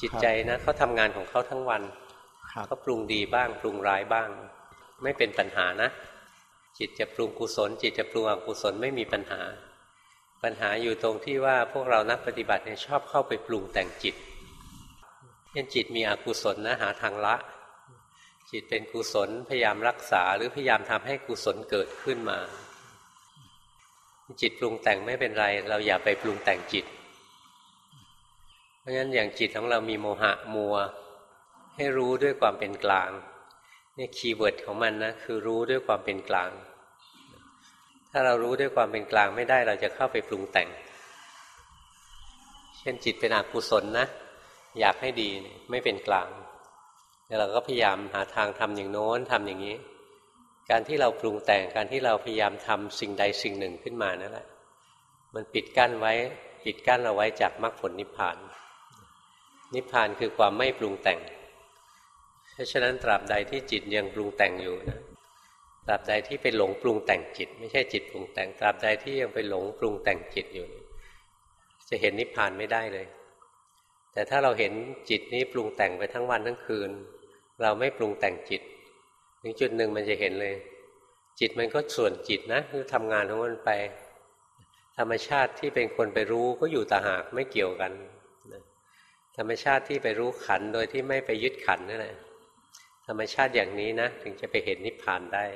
จิตใจนะเขาทำงานของเขาทั้งวันเขาปรุงดีบ้าง ปรุงร้ายบ้าง ไม่เป็นปัญหานะ จิตจะปรุงกุศล จิตจะปรุงอกุศลไม่มีปัญหา ปัญหาอยู่ตรงที่ว่าพวกเรานักปฏิบัติเนี่ยชอบเข้าไปปรุงแต่งจิตเช่นจิตมีอกุศลนะหาทางละ จิตเป็นกุศลพยายามรักษาหรือพยายามทำให้กุศลเกิดขึ้นมา จิตปรุงแต่งไม่เป็นไร เราอย่าไปปรุงแต่งจิตเพ ราะฉะนั้นอย่างจิตของเรามีโมหะมัว ให้รู้ด้วยความเป็นกลางนี่คีย์เวิร์ดของมันนะคือรู้ด้วยความเป็นกลาง ถ้าเรารู้ด้วยความเป็นกลางไม่ได้เราจะเข้าไปปรุงแต่ง เช่นจิตเป็นอกุศลนะ อยากให้ดีไม่เป็นกลางแล้วเราก็พยายามหาทางทำอย่างโน้นทำอย่างนี้ การที่เราปรุงแต่งการที่เราพยายามทำสิ่งใดสิ่งหนึ่งขึ้นมานั่นแหละ มันปิดกั้นไว้ปิดกั้นเราไว้จากมรรคผลนิพพาน นิพพานคือความไม่ปรุงแต่ง เพราะฉะนั้นตราบใดที่จิตยังปรุงแต่งอยู่นะตราบใดที่ไปหลงปรุงแต่งจิต ไม่ใช่จิตปรุงแต่งตราบใดที่ยังไปหลงปรุงแต่งจิตอยู่ จะเห็นนิพพานไม่ได้เลย แต่ถ้าเราเห็นจิตนี้ปรุงแต่งไปทั้งวันทั้งคืน เราไม่ปรุงแต่งจิต ถึงจุดหนึ่งมันจะเห็นเลย จิตมันก็ส่วนจิตนะคือทำงานของมันไป ธรรมชาติที่เป็นคนไปรู้ก็อยู่ต่างหากไม่เกี่ยวกัน ธรรมชาติที่ไปรู้ขันโดยที่ไม่ไปยึดขันนั่นแหละธรรมชาติอย่างนี้นะ ถึงจะไปเห็นนิพพานได้